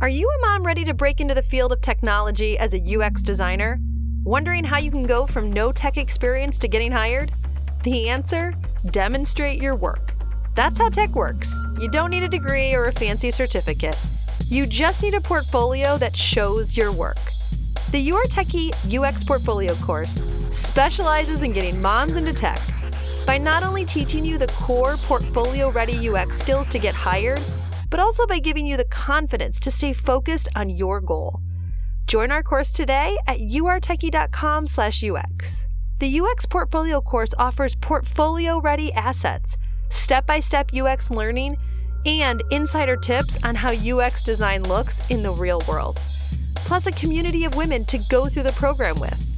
Are you a mom ready to break into the field of technology as a UX designer? Wondering how you can go from no tech experience to getting hired? The answer? Demonstrate your work. That's how tech works. You don't need a degree or a fancy certificate. You just need a portfolio that shows your work. The You Are Techy UX Portfolio course specializes in getting moms into tech by not only teaching you the core portfolio ready UX skills to get hired, but also by giving you the confidence to stay focused on your goal. Join our course today at youaretechy.com/ux. The UX Portfolio course offers portfolio-ready assets, step-by-step UX learning, and insider tips on how UX design looks in the real world. Plus a community of women to go through the program with.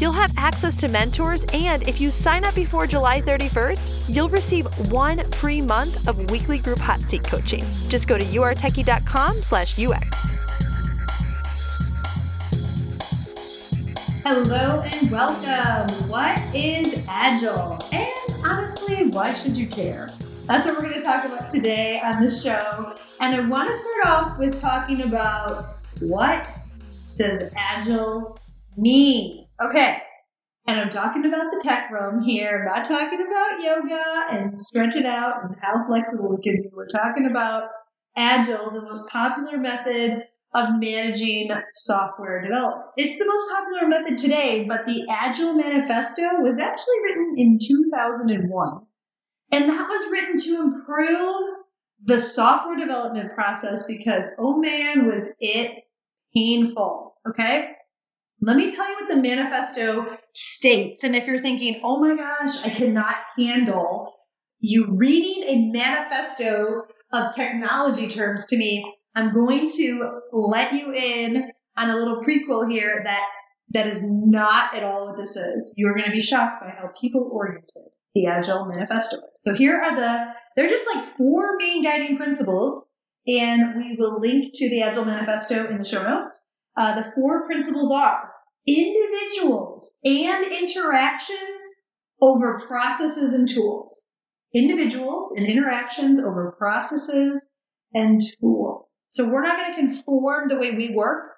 You'll have access to mentors, and if you sign up before July 31st, you'll receive one free month of weekly group hot seat coaching. Just go to youaretechy.com slash UX. Hello and welcome. What is Agile? And honestly, why should you care? That's what we're going to talk about today on the show. And I want to start off with talking about what does Agile mean? Okay. And I'm talking about the tech room here. I'm not talking about yoga and stretch it out and how flexible we can be. We're talking about Agile, the most popular method of managing software development. It's the most popular method today, but the Agile Manifesto was actually written in 2001. And that was written to improve the software development process because, oh man, was it painful. Okay. Let me tell you what the manifesto states. And if you're thinking, oh my gosh, I cannot handle you reading a manifesto of technology terms to me, I'm going to let you in on a little prequel here that that is not at all what this is. You're going to be shocked by how people oriented the Agile Manifesto is. So here are the, they're just like four main guiding principles, and we will link to the Agile Manifesto in the show notes. Uh, the four principles are individuals and interactions over processes and tools. Individuals and interactions over processes and tools. So we're not going to conform the way we work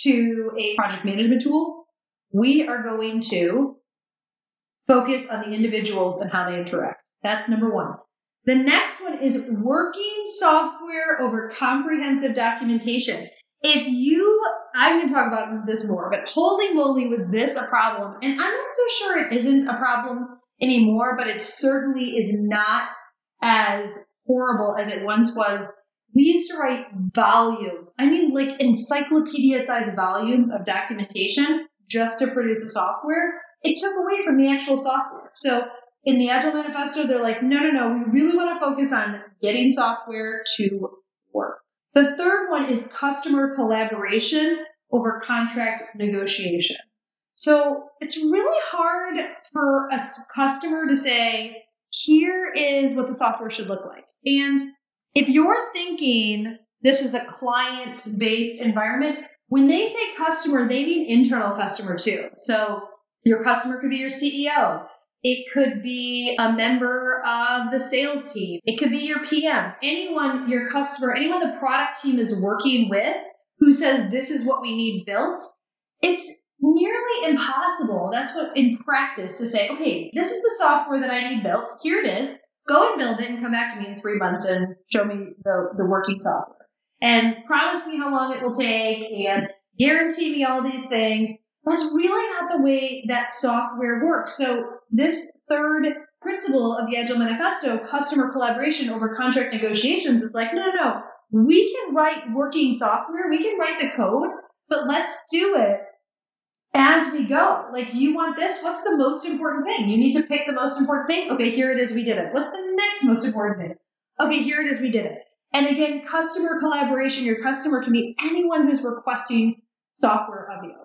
to a project management tool. We are going to focus on the individuals and how they interact. That's number one. The next one is working software over comprehensive documentation. If you, I'm going to talk about this more, but holy moly, was this a problem? And I'm not so sure it isn't a problem anymore, but it certainly is not as horrible as it once was. We used to write volumes. I mean, like encyclopedia sized volumes of documentation just to produce a software. It took away from the actual software. So in the Agile Manifesto, they're like, no, no, no, we really want to focus on getting software to work. The third one is customer collaboration over contract negotiation. So it's really hard for a customer to say, here is what the software should look like. And if you're thinking this is a client based environment, when they say customer, they mean internal customer too. So your customer could be your CEO. It could be a member of the sales team. It could be your PM. Anyone, your customer, anyone the product team is working with who says this is what we need built. It's nearly impossible. That's what in practice to say, okay, this is the software that I need built. Here it is. Go and build it and come back to me in three months and show me the, the working software and promise me how long it will take and guarantee me all these things. That's really not the way that software works. So this third principle of the Agile Manifesto, customer collaboration over contract negotiations, is like, no, no, no. We can write working software. We can write the code, but let's do it as we go. Like, you want this? What's the most important thing? You need to pick the most important thing. Okay, here it is. We did it. What's the next most important thing? Okay, here it is. We did it. And again, customer collaboration. Your customer can be anyone who's requesting software of you.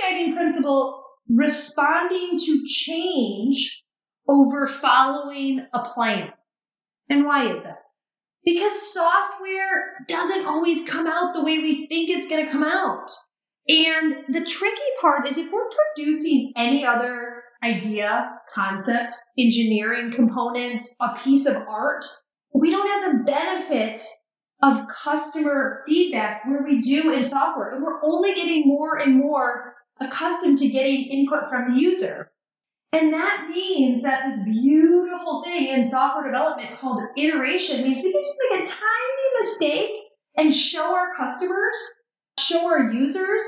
Guiding principle responding to change over following a plan. And why is that? Because software doesn't always come out the way we think it's going to come out. And the tricky part is if we're producing any other idea, concept, engineering component, a piece of art, we don't have the benefit of customer feedback where we do in software. And we're only getting more and more accustomed to getting input from the user. And that means that this beautiful thing in software development called iteration means we can just make a tiny mistake and show our customers, show our users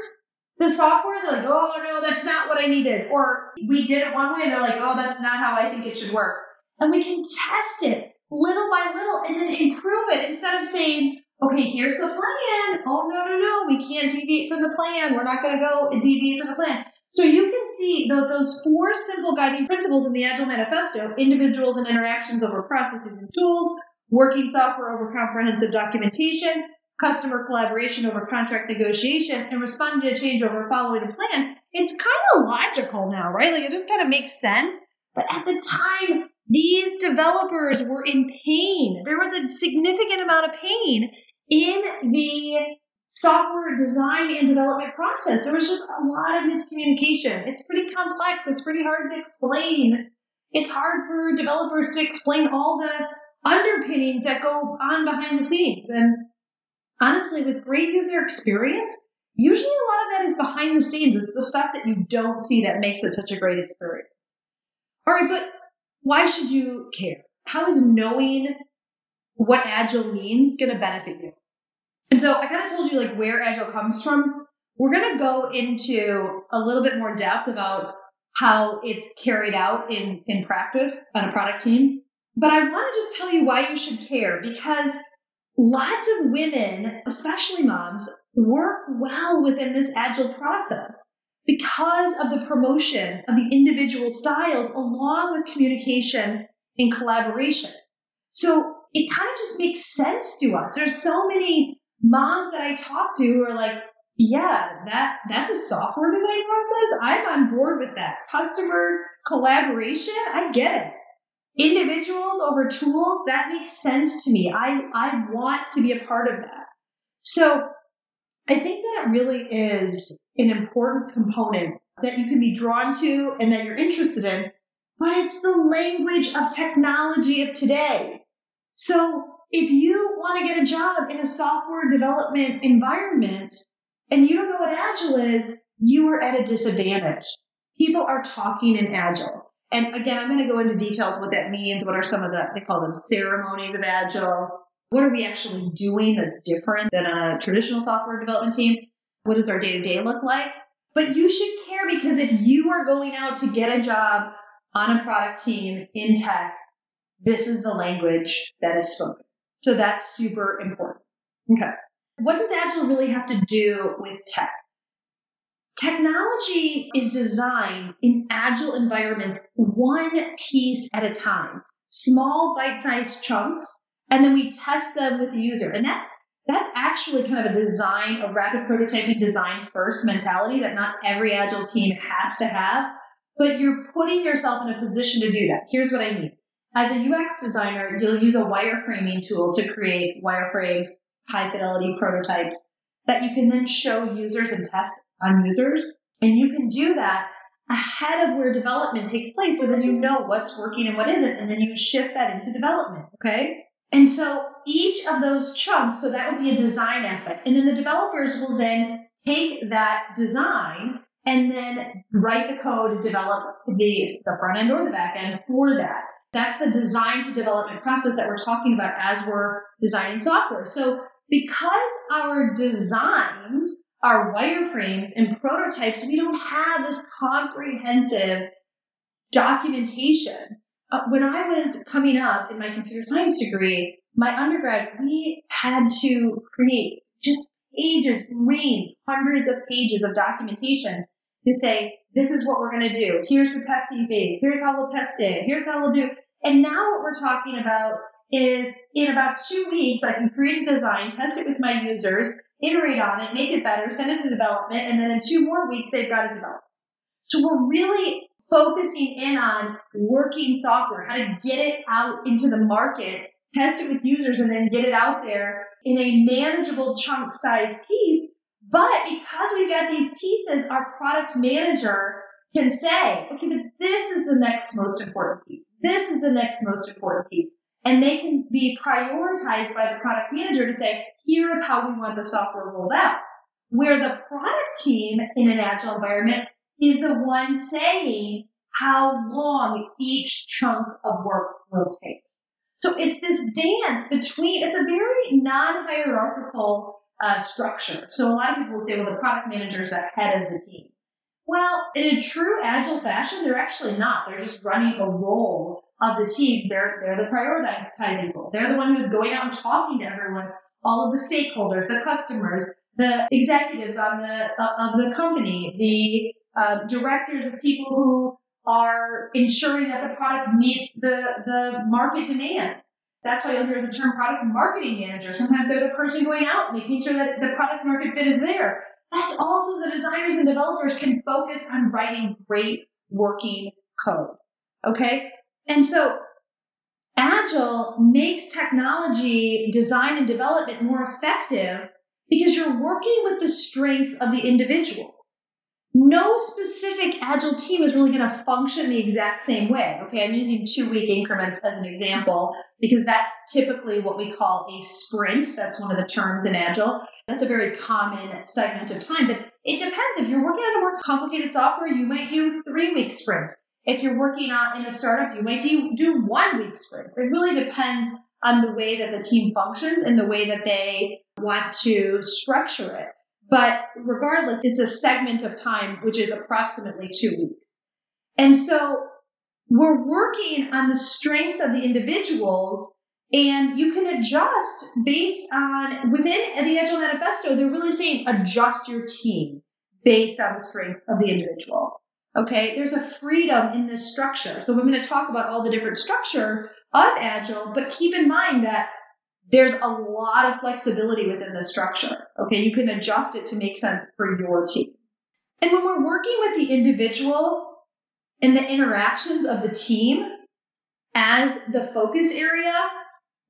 the software. They're like, oh no, that's not what I needed. Or we did it one way and they're like, oh, that's not how I think it should work. And we can test it little by little and then improve it instead of saying, okay, here's the plan. Oh, no, no, no. We can't deviate from the plan. We're not going to go and deviate from the plan. So you can see those four simple guiding principles in the Agile Manifesto, individuals and interactions over processes and tools, working software over comprehensive documentation, customer collaboration over contract negotiation, and responding to change over following a plan. It's kind of logical now, right? Like it just kind of makes sense. But at the time, these developers were in pain. There was a significant amount of pain in the software design and development process. There was just a lot of miscommunication. It's pretty complex. It's pretty hard to explain. It's hard for developers to explain all the underpinnings that go on behind the scenes. And honestly, with great user experience, usually a lot of that is behind the scenes. It's the stuff that you don't see that makes it such a great experience. All right, but why should you care? How is knowing what agile means going to benefit you? And so I kind of told you like where agile comes from. We're going to go into a little bit more depth about how it's carried out in, in practice on a product team. But I want to just tell you why you should care because lots of women, especially moms, work well within this agile process because of the promotion of the individual styles along with communication and collaboration. So it kind of just makes sense to us. There's so many moms that I talk to who are like, yeah, that, that's a software design process. I'm on board with that. Customer collaboration. I get it. Individuals over tools. That makes sense to me. I, I want to be a part of that. So I think that it really is an important component that you can be drawn to and that you're interested in, but it's the language of technology of today. So if you want to get a job in a software development environment and you don't know what agile is, you are at a disadvantage. People are talking in agile. And again, I'm going to go into details what that means. What are some of the, they call them ceremonies of agile. What are we actually doing that's different than a traditional software development team? What does our day to day look like? But you should care because if you are going out to get a job on a product team in tech, this is the language that is spoken. So that's super important. Okay. What does Agile really have to do with tech? Technology is designed in Agile environments one piece at a time, small bite-sized chunks, and then we test them with the user. And that's that's actually kind of a design, a rapid prototyping design first mentality that not every agile team has to have, but you're putting yourself in a position to do that. Here's what I mean. As a UX designer, you'll use a wireframing tool to create wireframes, high fidelity prototypes that you can then show users and test on users. And you can do that ahead of where development takes place. So then you know what's working and what isn't. And then you shift that into development. Okay. And so each of those chunks, so that would be a design aspect. And then the developers will then take that design and then write the code develop the, the front end or the back end for that. That's the design to development process that we're talking about as we're designing software. So because our designs are wireframes and prototypes, we don't have this comprehensive documentation uh, when I was coming up in my computer science degree, my undergrad, we had to create just pages, reams, hundreds of pages of documentation to say, this is what we're going to do. Here's the testing phase. Here's how we'll test it. Here's how we'll do. And now what we're talking about is in about two weeks, I can create a design, test it with my users, iterate on it, make it better, send it to development, and then in two more weeks they've got it developed. So we're really focusing in on working software, how to get it out into the market, test it with users, and then get it out there in a manageable chunk size piece. But because we've got these pieces, our product manager can say, okay, but this is the next most important piece. This is the next most important piece. And they can be prioritized by the product manager to say, here's how we want the software rolled out. Where the product team in an agile environment is the one saying how long each chunk of work will take. So it's this dance between, it's a very non-hierarchical uh, structure. So a lot of people will say, well, the product manager is the head of the team. Well, in a true agile fashion, they're actually not. They're just running the role of the team. They're, they're the prioritizing role. They're the one who's going out and talking to everyone, all of the stakeholders, the customers, the executives on the, uh, of the company, the uh, directors of people who are ensuring that the product meets the, the market demand. That's why you'll hear the term product marketing manager. Sometimes they're the person going out making sure that the product market fit is there. That's also the designers and developers can focus on writing great working code. Okay? And so Agile makes technology design and development more effective because you're working with the strengths of the individuals no specific agile team is really going to function the exact same way. Okay, I'm using two week increments as an example because that's typically what we call a sprint. That's one of the terms in agile. That's a very common segment of time, but it depends. If you're working on a more complicated software, you might do three week sprints. If you're working on in a startup, you might do, do one week sprints. It really depends on the way that the team functions and the way that they want to structure it. But regardless, it's a segment of time, which is approximately two weeks. And so we're working on the strength of the individuals and you can adjust based on within the Agile Manifesto, they're really saying adjust your team based on the strength of the individual. Okay. There's a freedom in this structure. So we're going to talk about all the different structure of Agile, but keep in mind that there's a lot of flexibility within the structure. Okay. You can adjust it to make sense for your team. And when we're working with the individual and the interactions of the team as the focus area,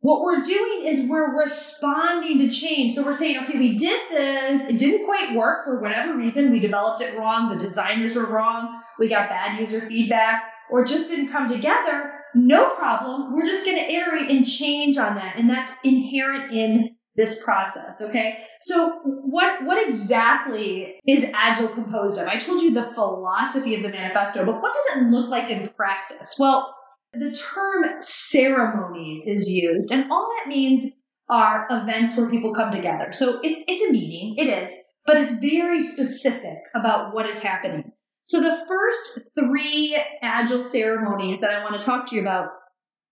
what we're doing is we're responding to change. So we're saying, okay, we did this. It didn't quite work for whatever reason. We developed it wrong. The designers were wrong. We got bad user feedback or just didn't come together no problem. We're just going to iterate and change on that. And that's inherent in this process. Okay. So what, what exactly is Agile composed of? I told you the philosophy of the manifesto, but what does it look like in practice? Well, the term ceremonies is used and all that means are events where people come together. So it's, it's a meeting. It is, but it's very specific about what is happening. So the first three agile ceremonies that I want to talk to you about,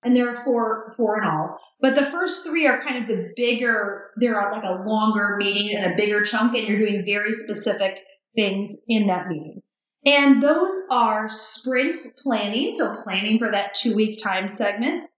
and there are four, four in all, but the first three are kind of the bigger, they're like a longer meeting and a bigger chunk, and you're doing very specific things in that meeting. And those are sprint planning, so planning for that two week time segment.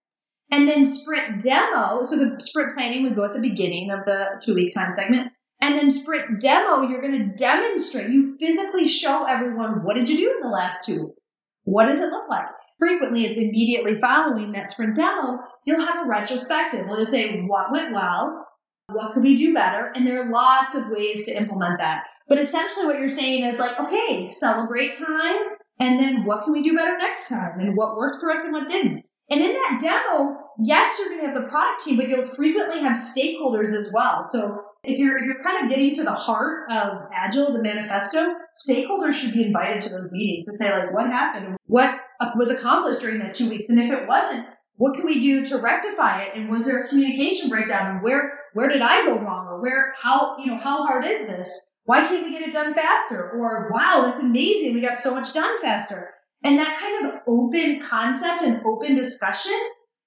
And then sprint demo, so the sprint planning would go at the beginning of the two week time segment. And then sprint demo, you're going to demonstrate. You physically show everyone what did you do in the last two weeks? What does it look like? Frequently, it's immediately following that sprint demo. You'll have a retrospective. We'll say what went well, what could we do better, and there are lots of ways to implement that. But essentially, what you're saying is like, okay, celebrate time, and then what can we do better next time, and what worked for us and what didn't. And in that demo, yes, you're going to have the product team, but you'll frequently have stakeholders as well. So if you're, if you're kind of getting to the heart of Agile, the manifesto, stakeholders should be invited to those meetings to say like, what happened? What was accomplished during that two weeks? And if it wasn't, what can we do to rectify it? And was there a communication breakdown? And where, where did I go wrong? Or where, how, you know, how hard is this? Why can't we get it done faster? Or wow, that's amazing. We got so much done faster. And that kind of open concept and open discussion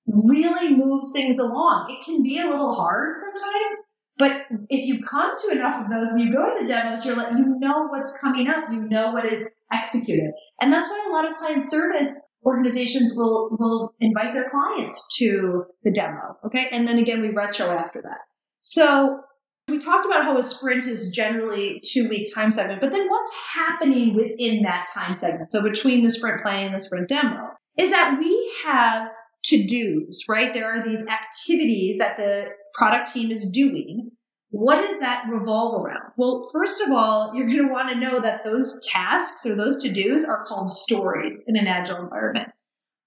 really moves things along. It can be a little hard sometimes, but if you come to enough of those and you go to the demos, you're like, you know what's coming up. You know what is executed. And that's why a lot of client service organizations will, will invite their clients to the demo. Okay. And then again, we retro after that. So We talked about how a sprint is generally two week time segment, but then what's happening within that time segment? So between the sprint planning and the sprint demo is that we have to dos, right? There are these activities that the product team is doing. What does that revolve around? Well, first of all, you're going to want to know that those tasks or those to dos are called stories in an agile environment.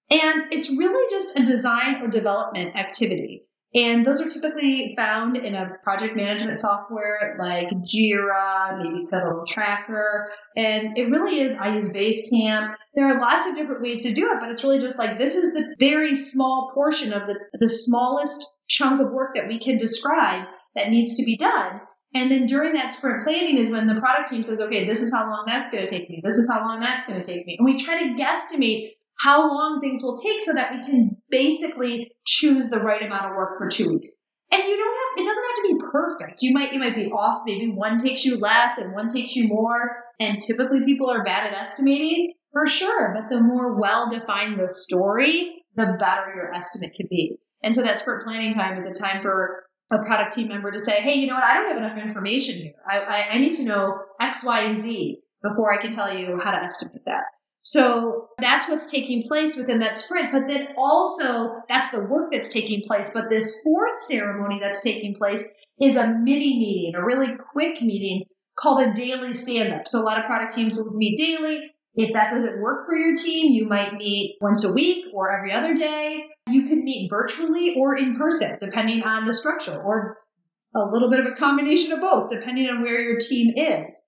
And it's really just a design or development activity. And those are typically found in a project management software like Jira, maybe Pivotal Tracker. And it really is, I use Basecamp. There are lots of different ways to do it, but it's really just like this is the very small portion of the, the smallest chunk of work that we can describe that needs to be done. And then during that sprint planning is when the product team says, okay, this is how long that's going to take me. This is how long that's going to take me. And we try to guesstimate how long things will take so that we can basically choose the right amount of work for two weeks. And you don't have, it doesn't have to be perfect. You might, you might be off. Maybe one takes you less and one takes you more. And typically people are bad at estimating for sure. But the more well defined the story, the better your estimate can be. And so that sprint planning time is a time for a product team member to say, Hey, you know what? I don't have enough information here. I, I, I need to know X, Y, and Z before I can tell you how to estimate that. So that's what's taking place within that sprint. But then also that's the work that's taking place. But this fourth ceremony that's taking place is a mini meeting, a really quick meeting called a daily stand up. So a lot of product teams will meet daily. If that doesn't work for your team, you might meet once a week or every other day. You can meet virtually or in person, depending on the structure or a little bit of a combination of both, depending on where your team is.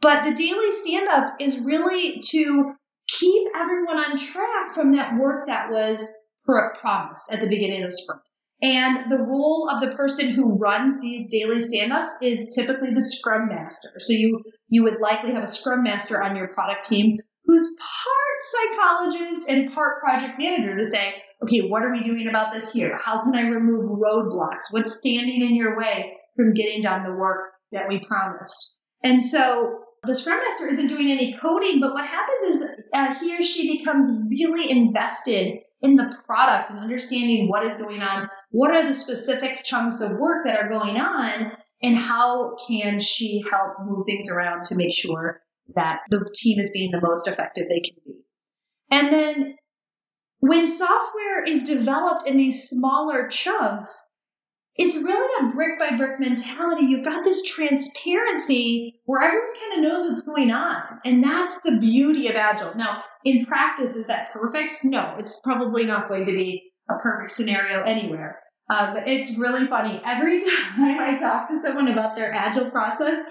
But the daily stand up is really to keep everyone on track from that work that was promised at the beginning of the sprint. And the role of the person who runs these daily stand-ups is typically the scrum master. So you, you would likely have a scrum master on your product team who's part psychologist and part project manager to say, okay, what are we doing about this here? How can I remove roadblocks? What's standing in your way from getting done the work that we promised? And so the Scrum Master isn't doing any coding, but what happens is uh, he or she becomes really invested in the product and understanding what is going on, what are the specific chunks of work that are going on, and how can she help move things around to make sure that the team is being the most effective they can be. And then when software is developed in these smaller chunks, it's really a brick by brick mentality. You've got this transparency where everyone kind of knows what's going on. And that's the beauty of Agile. Now, in practice, is that perfect? No, it's probably not going to be a perfect scenario anywhere. Uh, but it's really funny. Every time I talk to someone about their Agile process,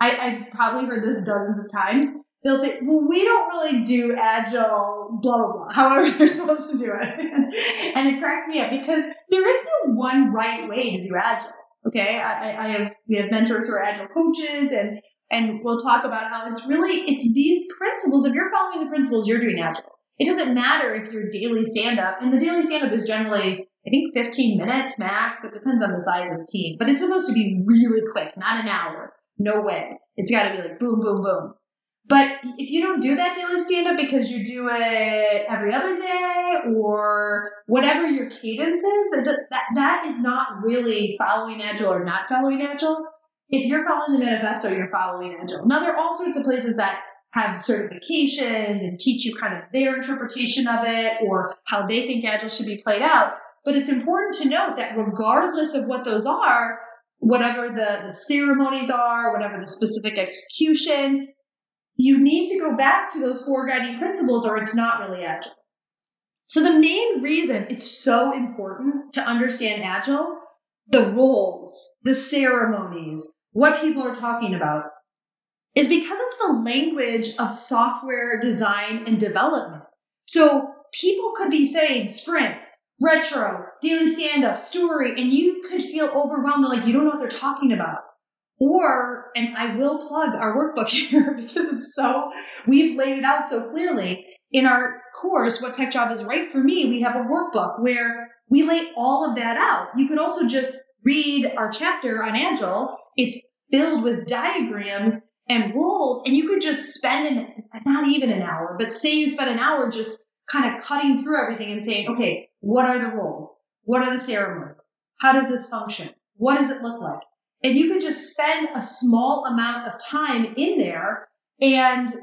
I, I've probably heard this dozens of times they'll say, well, we don't really do agile, blah, blah, blah, however they're supposed to do it. and it cracks me up because there is no one right way to do agile. Okay. I, I have, we have mentors who are agile coaches and, and we'll talk about how it's really, it's these principles. If you're following the principles, you're doing agile. It doesn't matter if your daily stand up and the daily stand up is generally, I think 15 minutes max. It depends on the size of the team, but it's supposed to be really quick, not an hour. No way. It's got to be like boom, boom, boom. But if you don't do that daily stand up because you do it every other day or whatever your cadence is, that, that is not really following Agile or not following Agile. If you're following the manifesto, you're following Agile. Now, there are all sorts of places that have certifications and teach you kind of their interpretation of it or how they think Agile should be played out. But it's important to note that regardless of what those are, whatever the, the ceremonies are, whatever the specific execution, you need to go back to those four guiding principles or it's not really agile. So the main reason it's so important to understand agile, the roles, the ceremonies, what people are talking about is because it's the language of software design and development. So people could be saying sprint, retro, daily stand up, story, and you could feel overwhelmed like you don't know what they're talking about. Or, and I will plug our workbook here because it's so, we've laid it out so clearly. In our course, What Tech Job is Right for Me, we have a workbook where we lay all of that out. You could also just read our chapter on Agile. It's filled with diagrams and rules, and you could just spend an, not even an hour, but say you spend an hour just kind of cutting through everything and saying, okay, what are the rules? What are the ceremonies? How does this function? What does it look like? And you could just spend a small amount of time in there and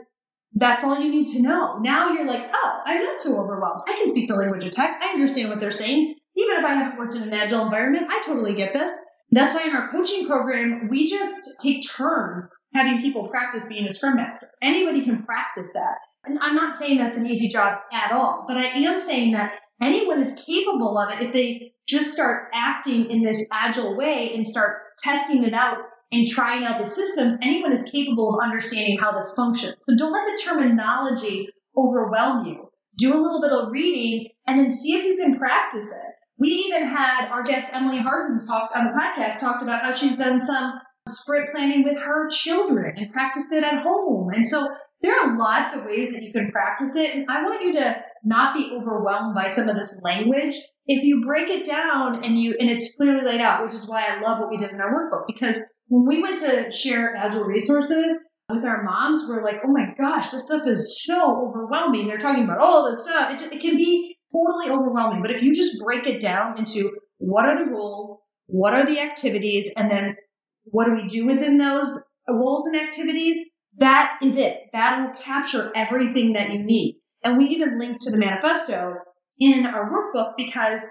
that's all you need to know. Now you're like, oh, I'm not so overwhelmed. I can speak the language of tech. I understand what they're saying. Even if I haven't worked in an agile environment, I totally get this. That's why in our coaching program, we just take turns having people practice being a scrum master. Anybody can practice that. And I'm not saying that's an easy job at all, but I am saying that anyone is capable of it if they just start acting in this agile way and start testing it out and trying out the systems. Anyone is capable of understanding how this functions. So don't let the terminology overwhelm you. Do a little bit of reading and then see if you can practice it. We even had our guest Emily Harden talked on the podcast talked about how she's done some sprint planning with her children and practiced it at home. And so there are lots of ways that you can practice it. And I want you to not be overwhelmed by some of this language. If you break it down and you, and it's clearly laid out, which is why I love what we did in our workbook, because when we went to share agile resources with our moms, we're like, oh my gosh, this stuff is so overwhelming. They're talking about all this stuff. It, it can be totally overwhelming. But if you just break it down into what are the rules, what are the activities, and then what do we do within those roles and activities, that is it. That will capture everything that you need. And we even link to the manifesto in our workbook because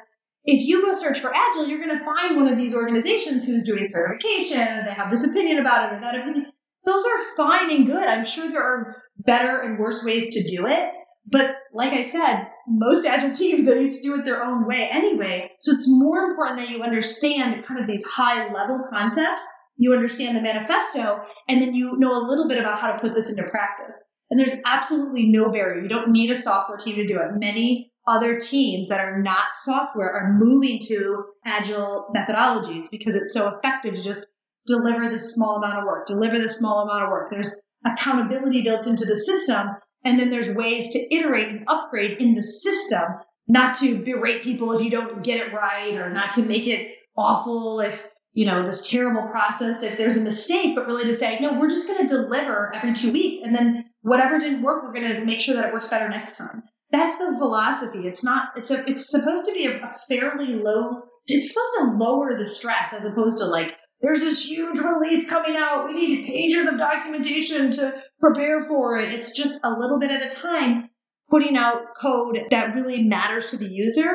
if you go search for Agile, you're going to find one of these organizations who's doing certification and they have this opinion about it or that opinion. Those are fine and good. I'm sure there are better and worse ways to do it. But like I said, most agile teams they need to do it their own way anyway. So it's more important that you understand kind of these high level concepts. You understand the manifesto and then you know a little bit about how to put this into practice. And there's absolutely no barrier. You don't need a software team to do it. Many other teams that are not software are moving to agile methodologies because it's so effective to just deliver this small amount of work, deliver this small amount of work. There's accountability built into the system and then there's ways to iterate and upgrade in the system, not to berate people if you don't get it right or not to make it awful if, you know, this terrible process if there's a mistake, but really to say, no, we're just going to deliver every two weeks. And then whatever didn't work, we're going to make sure that it works better next time. That's the philosophy. It's not, it's a, it's supposed to be a, a fairly low, it's supposed to lower the stress as opposed to like, there's this huge release coming out. We need pages of documentation to prepare for it. It's just a little bit at a time putting out code that really matters to the user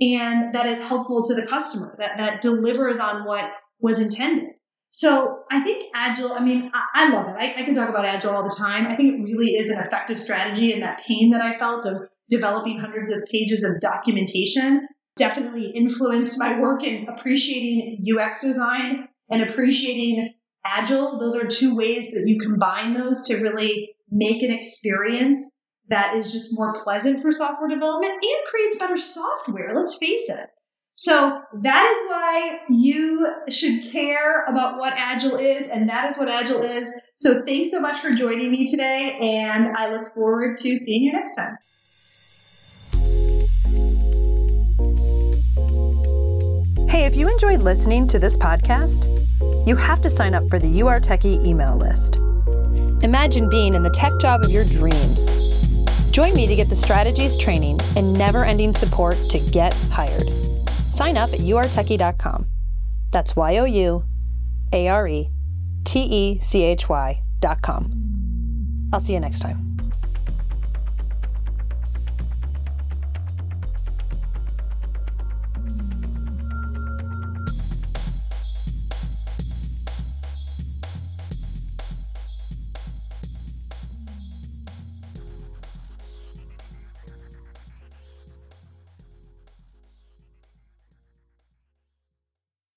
and that is helpful to the customer, that, that delivers on what was intended. So I think Agile, I mean, I, I love it. I, I can talk about Agile all the time. I think it really is an effective strategy and that pain that I felt of developing hundreds of pages of documentation definitely influenced my work in appreciating UX design and appreciating agile. Those are two ways that you combine those to really make an experience that is just more pleasant for software development and creates better software. Let's face it. So that is why you should care about what Agile is, and that is what Agile is. So thanks so much for joining me today, and I look forward to seeing you next time. If you enjoyed listening to this podcast, you have to sign up for the Are Techy email list. Imagine being in the tech job of your dreams. Join me to get the strategies, training, and never ending support to get hired. Sign up at youaretechy.com. That's Y O U A R E T E C H Y.com. I'll see you next time.